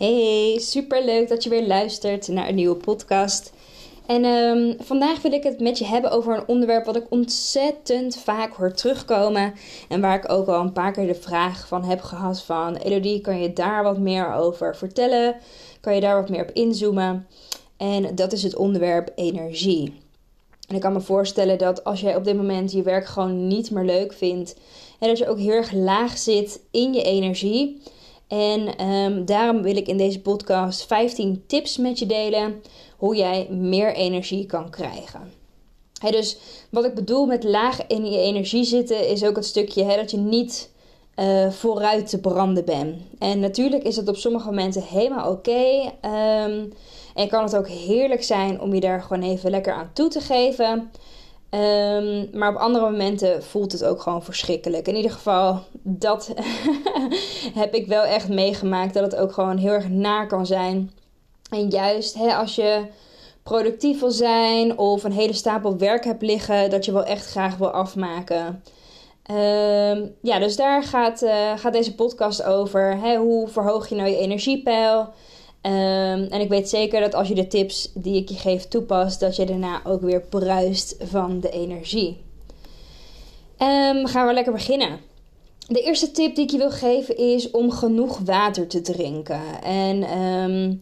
Hey, super leuk dat je weer luistert naar een nieuwe podcast. En um, vandaag wil ik het met je hebben over een onderwerp wat ik ontzettend vaak hoor terugkomen. En waar ik ook al een paar keer de vraag van heb gehad van... Elodie, kan je daar wat meer over vertellen? Kan je daar wat meer op inzoomen? En dat is het onderwerp energie. En ik kan me voorstellen dat als jij op dit moment je werk gewoon niet meer leuk vindt... en dat je ook heel erg laag zit in je energie... En um, daarom wil ik in deze podcast 15 tips met je delen hoe jij meer energie kan krijgen. dus wat ik bedoel met laag in je energie zitten is ook het stukje dat je niet uh, vooruit te branden bent. En natuurlijk is dat op sommige momenten helemaal oké. Um, en kan het ook heerlijk zijn om je daar gewoon even lekker aan toe te geven. Um, maar op andere momenten voelt het ook gewoon verschrikkelijk. In ieder geval, dat heb ik wel echt meegemaakt. Dat het ook gewoon heel erg naar kan zijn. En juist hè, als je productief wil zijn of een hele stapel werk hebt liggen, dat je wel echt graag wil afmaken. Um, ja, dus daar gaat, uh, gaat deze podcast over. Hè, hoe verhoog je nou je energiepeil? Um, en ik weet zeker dat als je de tips die ik je geef toepast, dat je daarna ook weer bruist van de energie. Um, gaan we lekker beginnen. De eerste tip die ik je wil geven is om genoeg water te drinken. En um,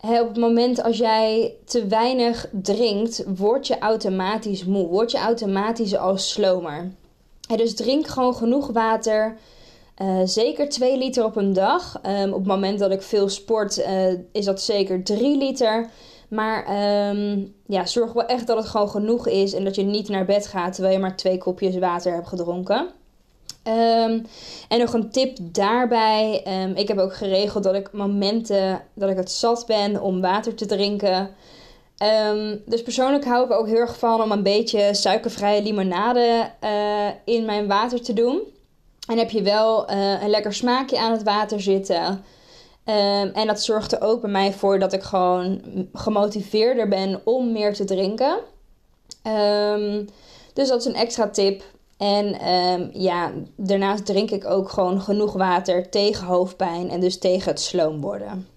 op het moment als jij te weinig drinkt, word je automatisch moe. Word je automatisch als slomer. dus drink gewoon genoeg water. Uh, zeker 2 liter op een dag. Um, op het moment dat ik veel sport, uh, is dat zeker 3 liter. Maar um, ja, zorg wel echt dat het gewoon genoeg is en dat je niet naar bed gaat terwijl je maar twee kopjes water hebt gedronken. Um, en nog een tip daarbij. ik heb ook geregeld dat ik momenten dat ik het zat ben om water te drinken. dus persoonlijk hou ik ook heel erg van om een beetje suikervrije limonade uh, in mijn water te doen. En heb je wel uh, een lekker smaakje aan het water zitten. Um, en dat zorgt er ook bij mij voor dat ik gewoon gemotiveerder ben om meer te drinken. Um, dus dat is een extra tip. En um, ja, daarnaast drink ik ook gewoon genoeg water tegen hoofdpijn en dus tegen het sloom worden.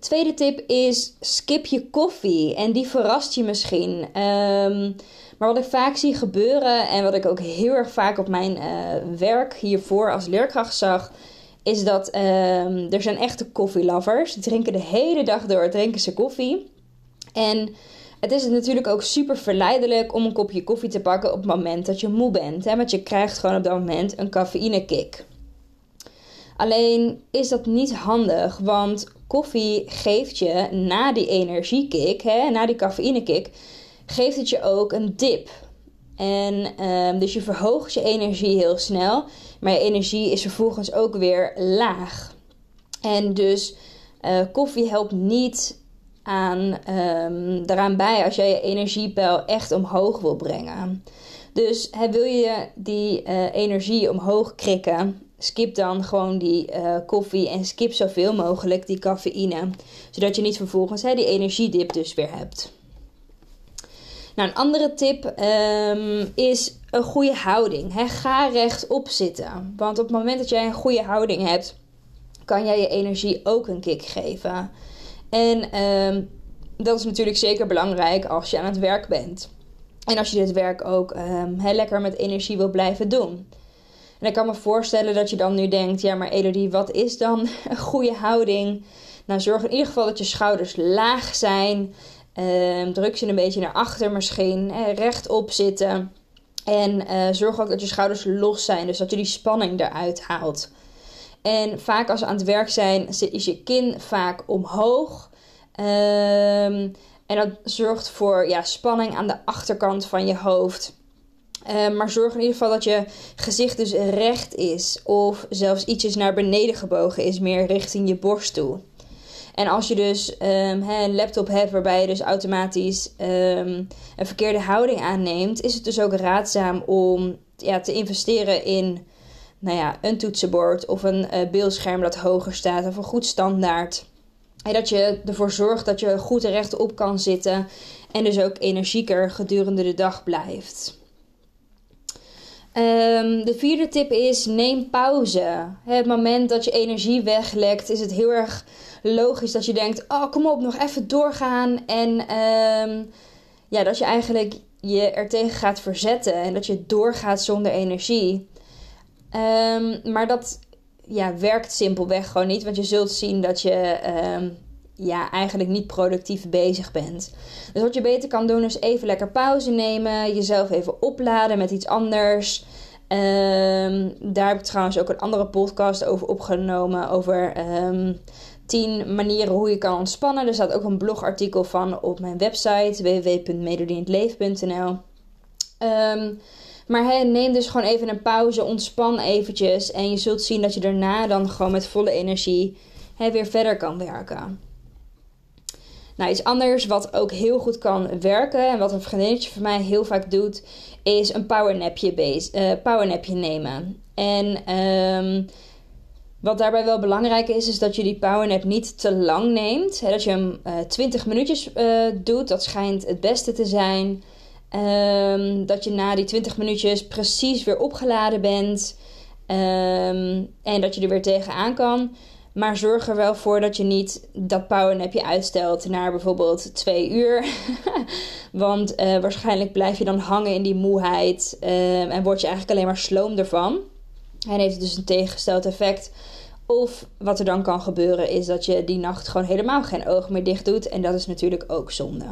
Tweede tip is skip je koffie. En die verrast je misschien. Maar wat ik vaak zie gebeuren en wat ik ook heel erg vaak op mijn uh, werk hiervoor als leerkracht zag, is dat um, er zijn echte koffielovers. Die drinken de hele dag door, drinken ze koffie. En het is natuurlijk ook super verleidelijk om een kopje koffie te pakken op het moment dat je moe bent. Hè? Want je krijgt gewoon op dat moment een cafeïnekick. Alleen is dat niet handig, want koffie geeft je na die energiekick, hè, na die cafeïnekick, geeft het je ook een dip. En um, dus je verhoogt je energie heel snel, maar je energie is vervolgens ook weer laag. En dus uh, koffie helpt niet aan, um, eraan bij als jij je energiepeil echt omhoog wil brengen. Dus wil je die uh, energie omhoog krikken, skip dan gewoon die uh, koffie en skip zoveel mogelijk die cafeïne. Zodat je niet vervolgens die energiedip dus weer hebt. Nou, een andere tip um, is een goede houding. He, ga rechtop zitten. Want op het moment dat jij een goede houding hebt, kan jij je energie ook een kick geven. En um, dat is natuurlijk zeker belangrijk als je aan het werk bent. En als je dit werk ook um, lekker met energie wil blijven doen. En ik kan me voorstellen dat je dan nu denkt: ja, maar Elodie, wat is dan een goede houding? Nou, zorg in ieder geval dat je schouders laag zijn. Um, druk ze een beetje naar achter misschien. Eh, rechtop zitten. En uh, zorg ook dat je schouders los zijn. Dus dat je die spanning eruit haalt. En vaak als we aan het werk zijn, is je kin vaak omhoog. Um, en dat zorgt voor ja, spanning aan de achterkant van je hoofd. Uh, maar zorg in ieder geval dat je gezicht dus recht is. Of zelfs ietsjes naar beneden gebogen is, meer richting je borst toe. En als je dus um, een laptop hebt waarbij je dus automatisch um, een verkeerde houding aanneemt, is het dus ook raadzaam om ja, te investeren in nou ja, een toetsenbord of een uh, beeldscherm dat hoger staat of een goed standaard. En dat je ervoor zorgt dat je goed rechtop kan zitten en dus ook energieker gedurende de dag blijft. Um, de vierde tip is: neem pauze. Het moment dat je energie weglekt, is het heel erg logisch dat je denkt: Oh, kom op, nog even doorgaan. En um, ja, dat je eigenlijk je er tegen gaat verzetten en dat je doorgaat zonder energie. Um, maar dat ja, werkt simpelweg gewoon niet, want je zult zien dat je ja, eigenlijk niet productief bezig bent. Dus wat je beter kan doen is even lekker pauze nemen, jezelf even opladen met iets anders. Um, daar heb ik trouwens ook een andere podcast over opgenomen. Over um, 10 manieren hoe je kan ontspannen. Er staat ook een blogartikel van op mijn website www.medodienendleven.nl. Um, ehm, maar neem dus gewoon even een pauze, ontspan eventjes. En je zult zien dat je daarna dan gewoon met volle energie weer verder kan werken. Nou, iets anders wat ook heel goed kan werken en wat een vriendinnetje van mij heel vaak doet, is een powernapje, uh, powernapje nemen. En um, wat daarbij wel belangrijk is, is dat je die powernap niet te lang neemt. dat je hem uh, eh, 20 minuutjes uh, doet, dat schijnt het beste te zijn. Um, dat je na die 20 minuutjes precies weer opgeladen bent. Um, en dat je er weer tegenaan kan. Maar zorg er wel voor dat je niet dat powernapje uitstelt naar bijvoorbeeld twee uur. Want uh, waarschijnlijk blijf je dan hangen in die moeheid. Uh, en word je eigenlijk alleen maar sloom ervan. En heeft dus een tegengesteld effect. Of wat er dan kan gebeuren is dat je die nacht gewoon helemaal geen ogen meer dicht doet. En dat is natuurlijk ook zonde.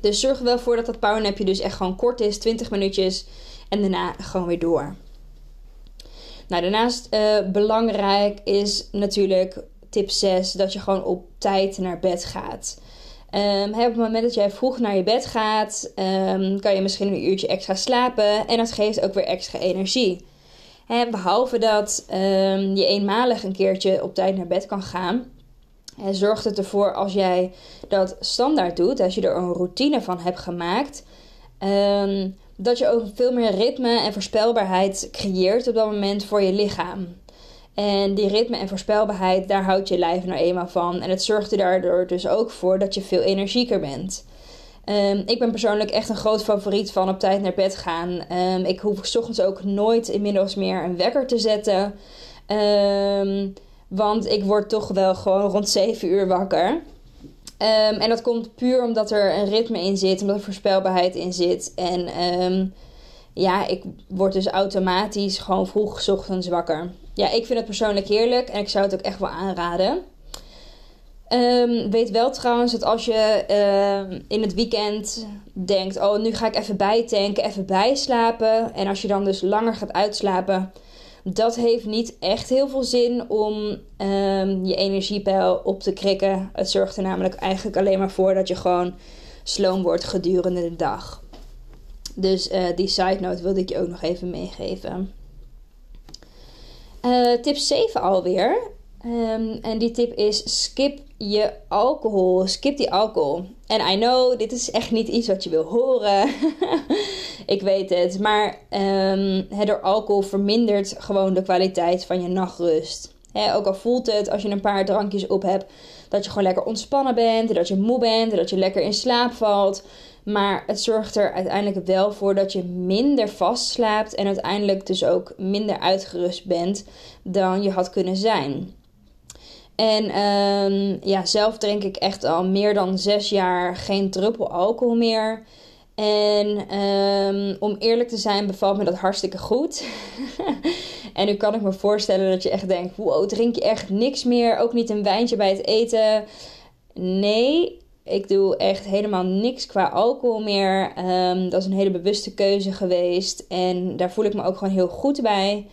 Dus zorg er wel voor dat dat powernapje dus echt gewoon kort is. 20 minuutjes. En daarna gewoon weer door. Nou, daarnaast uh, belangrijk is natuurlijk tip 6 dat je gewoon op tijd naar bed gaat. Um, op het moment dat jij vroeg naar je bed gaat, um, kan je misschien een uurtje extra slapen en dat geeft ook weer extra energie. He, behalve dat um, je eenmalig een keertje op tijd naar bed kan gaan, he, zorgt het ervoor als jij dat standaard doet, als je er een routine van hebt gemaakt, dat je ook veel meer ritme en voorspelbaarheid creëert op dat moment voor je lichaam. En die ritme en voorspelbaarheid, daar houdt je lijf nou eenmaal van. En het zorgt er daardoor dus ook voor dat je veel energieker bent. Um, ik ben persoonlijk echt een groot favoriet van op tijd naar bed gaan. Um, ik hoef s ochtends ook nooit inmiddels meer een wekker te zetten. Um, want ik word toch wel gewoon rond 7 uur wakker. Um, en dat komt puur omdat er een ritme in zit, omdat er voorspelbaarheid in zit. En um, ja, ik word dus automatisch gewoon vroeg ochtends wakker. Ja, ik vind het persoonlijk heerlijk en ik zou het ook echt wel aanraden. Um, weet wel trouwens dat als je in het weekend denkt: Oh, nu ga ik even bijtanken, even bijslapen. En als je dan dus langer gaat uitslapen, dat heeft niet echt heel veel zin om um, je energiepeil op te krikken. Het zorgt er namelijk eigenlijk alleen maar voor dat je gewoon sloom wordt gedurende de dag. Dus uh, die side note wilde ik je ook nog even meegeven. Uh, tip 7 alweer. Um, en die tip is: skip je alcohol. Skip die alcohol. En I know, dit is echt niet iets wat je wil horen. ik weet het. Maar um, door alcohol vermindert gewoon de kwaliteit van je nachtrust. ook al voelt het als je een paar drankjes op hebt, dat je gewoon lekker ontspannen bent, dat je moe bent, dat je lekker in slaap valt. Maar het zorgt er uiteindelijk wel voor dat je minder vastslaapt en uiteindelijk dus ook minder uitgerust bent dan je had kunnen zijn. En um, ja, zelf drink ik echt al meer dan zes jaar geen druppel alcohol meer. En um, om eerlijk te zijn, bevalt me dat hartstikke goed. en nu kan ik me voorstellen dat je echt denkt: wow, drink je echt niks meer? Ook niet een wijntje bij het eten? Nee, ik doe echt helemaal niks qua alcohol meer. Um, dat is een hele bewuste keuze geweest. En daar voel ik me ook gewoon heel goed bij.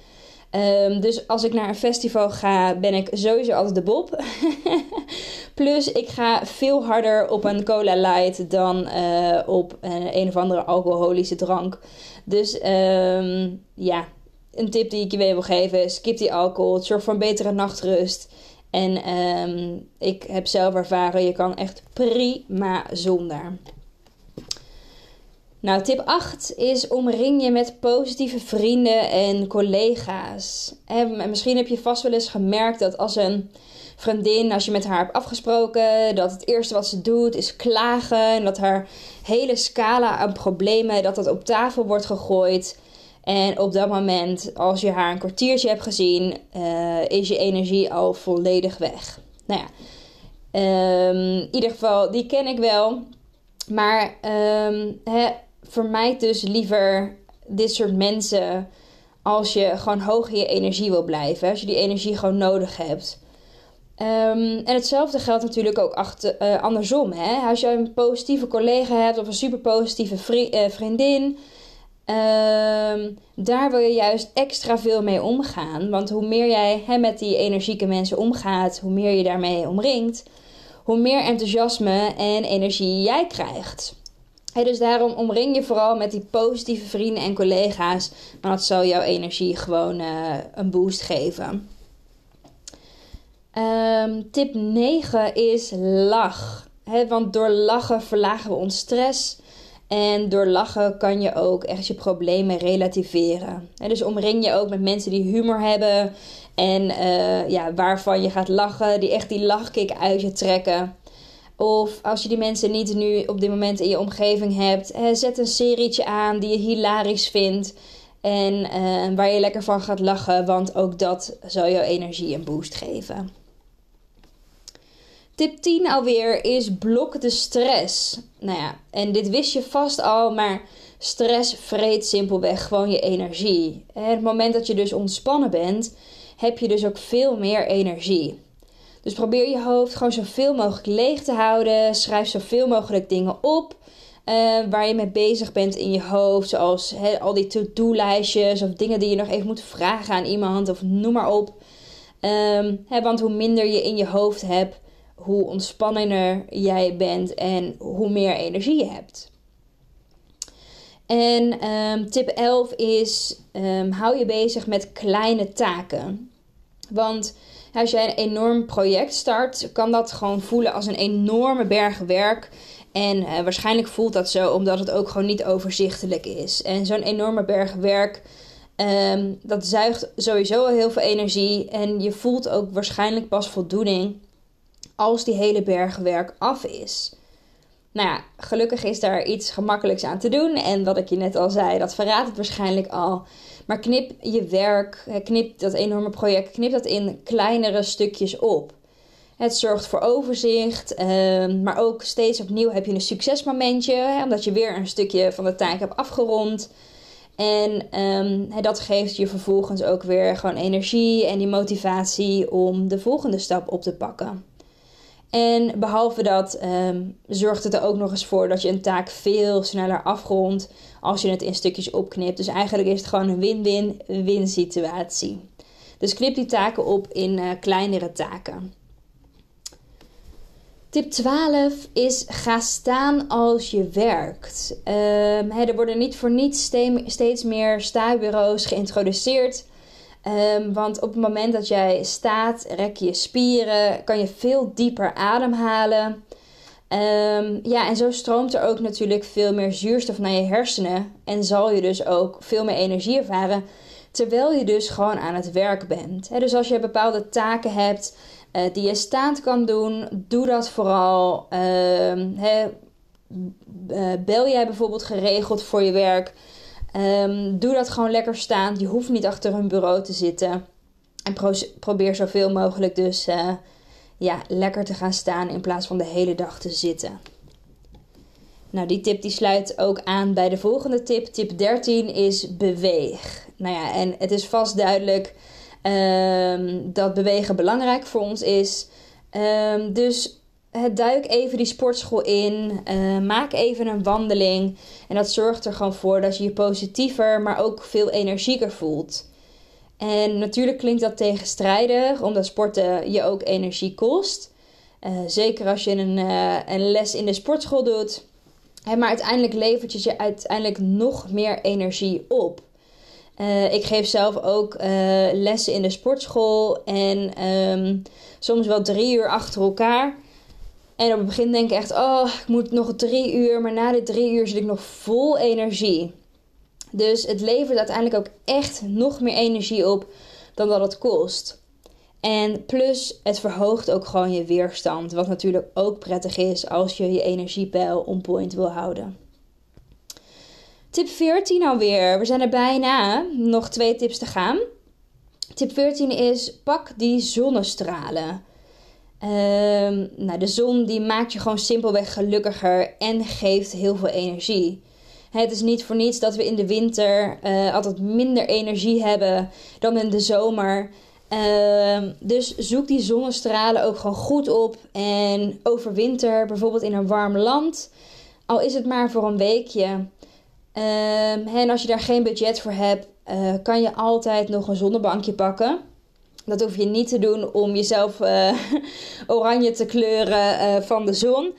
Ehm, dus als ik naar een festival ga, ben ik sowieso altijd de Bob. Plus, ik ga veel harder op een cola light dan uh, op een, een of andere alcoholische drank. Dus ehm, ja, een tip die ik je weer wil geven: skip die alcohol. Zorg voor een betere nachtrust. En ehm, ik heb zelf ervaren, je kan echt prima zonder. Nou, tip 8 is omring je met positieve vrienden en collega's. En misschien heb je vast wel eens gemerkt dat als een vriendin, als je met haar hebt afgesproken, dat het eerste wat ze doet is klagen. En dat haar hele scala aan problemen, dat dat op tafel wordt gegooid. En op dat moment, als je haar een kwartiertje hebt gezien, uh, is je energie al volledig weg. Nou ja, um, in ieder geval, die ken ik wel. Maar um, vermijd dus liever dit soort mensen als je gewoon hoog in je energie wil blijven. Als je die energie gewoon nodig hebt. Um, en hetzelfde geldt natuurlijk ook achter, uh, andersom. Hè? Als je een positieve collega hebt of een super positieve uh, vriendin Um, daar wil je juist extra veel mee omgaan. Want hoe meer jij met die energieke mensen omgaat, hoe meer je daarmee omringt, hoe meer enthousiasme en energie jij krijgt. Hey, dus daarom omring je vooral met die positieve vrienden en collega's. Want dat zal jouw energie gewoon uh, een boost geven. Um, tip 9 is lach. Want door lachen verlagen we ons stress. En door lachen kan je ook echt je problemen relativeren. En dus omring je ook met mensen die humor hebben. En uh, ja, waarvan je gaat lachen. Die echt die lachkick uit je trekken. Of als je die mensen niet nu op dit moment in je omgeving hebt. zet een serietje aan die je hilarisch vindt. En uh, waar je lekker van gaat lachen. Want ook dat zal jouw energie een boost geven. Tip 10 alweer is blok de stress. Nou ja, en dit wist je vast al, maar stress vreet simpelweg gewoon je energie. En het moment dat je dus ontspannen bent, heb je dus ook veel meer energie. Dus probeer je hoofd gewoon zoveel mogelijk leeg te houden. Schrijf zoveel mogelijk dingen op. Uh, waar je mee bezig bent in je hoofd. Zoals al die to-do-lijstjes of dingen die je nog even moet vragen aan iemand of noem maar op. Um, want hoe minder je in je hoofd hebt, hoe ontspannener jij bent en hoe meer energie je hebt. En um, tip 11 is: um, hou je bezig met kleine taken. Want als jij een enorm project start, kan dat gewoon voelen als een enorme berg werk. En uh, waarschijnlijk voelt dat zo omdat het ook gewoon niet overzichtelijk is. En zo'n enorme berg werk, um, dat zuigt sowieso heel veel energie. En je voelt ook waarschijnlijk pas voldoening als die hele bergwerk af is. Nou ja, gelukkig is daar iets gemakkelijks aan te doen. En wat ik je net al zei, dat verraadt het waarschijnlijk al. Maar knip je werk, knip dat enorme project, knip dat in kleinere stukjes op. Het zorgt voor overzicht, ehm, maar ook steeds opnieuw heb je een succesmomentje, omdat je weer een stukje van de taak hebt afgerond. En um, dat geeft je vervolgens ook weer gewoon energie en die motivatie om de volgende stap op te pakken. En behalve dat um, zorgt het er ook nog eens voor dat je een taak veel sneller afrondt als je het in stukjes opknipt. Dus eigenlijk is het gewoon een win-win-win situatie. Dus knip die taken op in uh, kleinere taken. Tip 12 is ga staan als je werkt. Um, er worden niet voor niets steeds meer staarbureaus geïntroduceerd. Um, want op het moment dat jij staat, rek je spieren, kan je veel dieper ademhalen. Um, ja, en zo stroomt er ook natuurlijk veel meer zuurstof naar je hersenen. En zal je dus ook veel meer energie ervaren. Terwijl je dus gewoon aan het werk bent. dus als je bepaalde taken hebt uh, die je staand kan doen, doe dat vooral. Um, bel jij bijvoorbeeld geregeld voor je werk? Um, doe dat gewoon lekker staan. Je hoeft niet achter een bureau te zitten. En pro probeer zoveel mogelijk dus uh, ja, lekker te gaan staan in plaats van de hele dag te zitten. Nou, die tip die sluit ook aan bij de volgende tip. Tip 13 is beweeg. Nou ja, en het is vast duidelijk um, dat bewegen belangrijk voor ons is. Um, dus duik even die sportschool in. Uh, maak even een wandeling. En dat zorgt er gewoon voor dat je je positiever, maar ook veel energieker voelt. En natuurlijk klinkt dat tegenstrijdig, omdat sporten je ook energie kost. Uh, zeker als je een, een les in de sportschool doet. maar uiteindelijk levert het je uiteindelijk nog meer energie op. Ik geef zelf ook lessen in de sportschool en um, soms wel drie uur achter elkaar. En op het begin denk ik echt, oh, ik moet nog drie uur. Maar na de drie uur zit ik nog vol energie. Dus het levert uiteindelijk ook echt nog meer energie op dan dat het kost. En plus, het verhoogt ook gewoon je weerstand. Wat natuurlijk ook prettig is als je je energiepeil on point wil houden. Tip 14 alweer. We zijn er bijna. Nog twee tips te gaan. Tip 14 is: pak die zonnestralen. Um, nou, de zon die maakt je gewoon simpelweg gelukkiger en geeft heel veel energie. Het is niet voor niets dat we in de winter uh, altijd minder energie hebben dan in de zomer. Uh, dus zoek die zonnestralen ook gewoon goed op. En overwinter bijvoorbeeld in een warm land. Al is het maar voor een weekje. Uh, en als je daar geen budget voor hebt, uh, kan je altijd nog een zonnebankje pakken. Dat hoef je niet te doen om jezelf uh, oranje te kleuren uh, van de zon.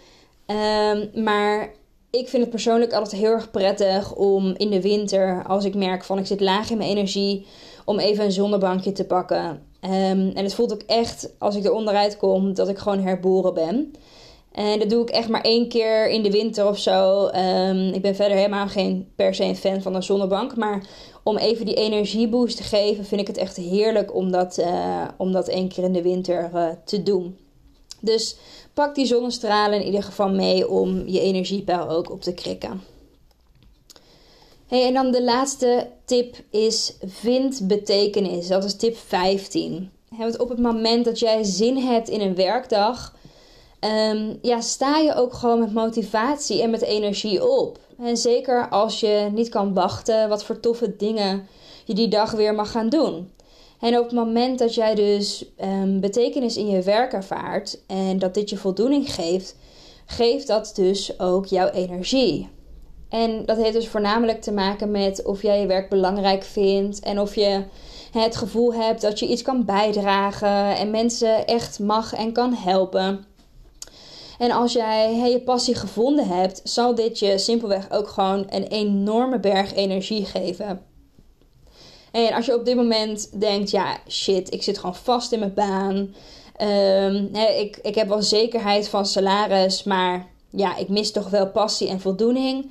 Um, maar ik vind het persoonlijk altijd heel erg prettig om in de winter, als ik merk van ik zit laag in mijn energie, om even een zonnebankje te pakken. Um, en het voelt ook echt, als ik er onderuit kom, dat ik gewoon herboren ben. En dat doe ik echt maar één keer in de winter of zo. Um, ik ben verder helemaal geen per se een fan van een zonnebank. Maar om even die energieboost te geven, vind ik het echt heerlijk om dat, uh, om dat één keer in de winter uh, te doen. Dus pak die zonnestralen in ieder geval mee om je energiepeil ook op te krikken. Hey, en dan de laatste tip is: vind betekenis. Dat is tip 15. Want op het moment dat jij zin hebt in een werkdag, um, ja, sta je ook gewoon met motivatie en met energie op. En zeker als je niet kan wachten wat voor toffe dingen je die dag weer mag gaan doen. En op het moment dat jij dus um, betekenis in je werk ervaart en dat dit je voldoening geeft, geeft dat dus ook jouw energie. En dat heeft dus voornamelijk te maken met of jij je werk belangrijk vindt en of je het gevoel hebt dat je iets kan bijdragen en mensen echt mag en kan helpen. En als jij je passie gevonden hebt, zal dit je simpelweg ook gewoon een enorme berg energie geven. En als je op dit moment denkt, ja, shit, ik zit gewoon vast in mijn baan. Um, ik, ik heb wel zekerheid van salaris, maar ja, ik mis toch wel passie en voldoening.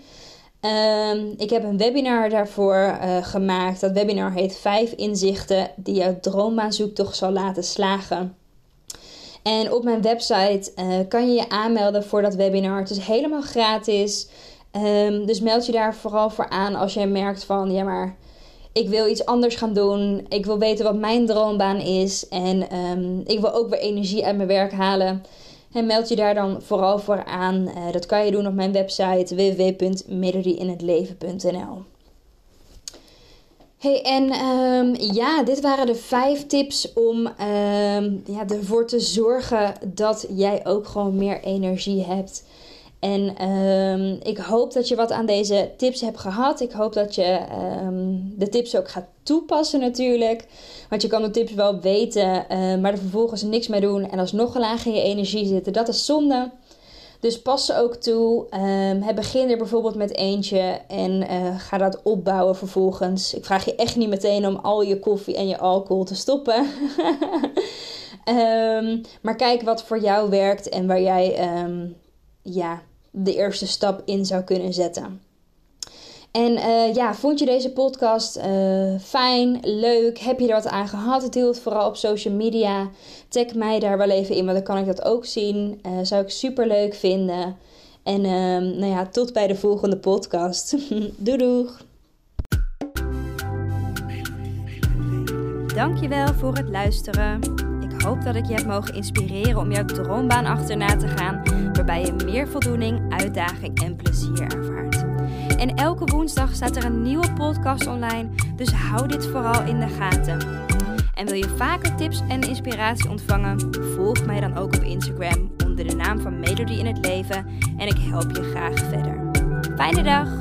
Um, ik heb een webinar daarvoor uh, gemaakt. Dat webinar heet 5 inzichten die jouw droombaanzoektocht zal laten slagen. En op mijn website uh, kan je je aanmelden voor dat webinar. Het is helemaal gratis. Um, dus meld je daar vooral voor aan als jij merkt van ja, maar ik wil iets anders gaan doen. Ik wil weten wat mijn droombaan is. En um, ik wil ook weer energie uit mijn werk halen. En meld je daar dan vooral voor aan. Uh, dat kan je doen op mijn website www.melodieinhetleven.nl. Hey, en um, ja, dit waren de vijf tips om um, ja, ervoor te zorgen dat jij ook gewoon meer energie hebt. En um, ik hoop dat je wat aan deze tips hebt gehad. Ik hoop dat je de tips ook gaat toepassen natuurlijk. Want je kan de tips wel weten, uh, maar er vervolgens niks mee doen en alsnog laag in je energie zitten. Dat is zonde. Dus pas ze ook toe. Um, begin er bijvoorbeeld met eentje en uh, ga dat opbouwen vervolgens. Ik vraag je echt niet meteen om al je koffie en je alcohol te stoppen. um, maar kijk wat voor jou werkt en waar jij um, ja, de eerste stap in zou kunnen zetten. En uh, ja, vond je deze podcast uh, fijn, leuk? Heb je er wat aan gehad? Deel het vooral op social media. Tag mij daar wel even in, want dan kan ik dat ook zien. Uh, zou ik super leuk vinden. En ehm, nou ja, tot bij de volgende podcast. doei doeg! Dankjewel voor het luisteren. Ik hoop dat ik je heb mogen inspireren om jouw droombaan achterna te gaan, waarbij je meer voldoening, uitdaging en plezier ervaart. En elke woensdag staat er een nieuwe podcast online, dus hou dit vooral in de gaten. En wil je vaker tips en inspiratie ontvangen? Volg mij dan ook op Instagram onder de naam van Melody in het Leven en ik help je graag verder. Fijne dag!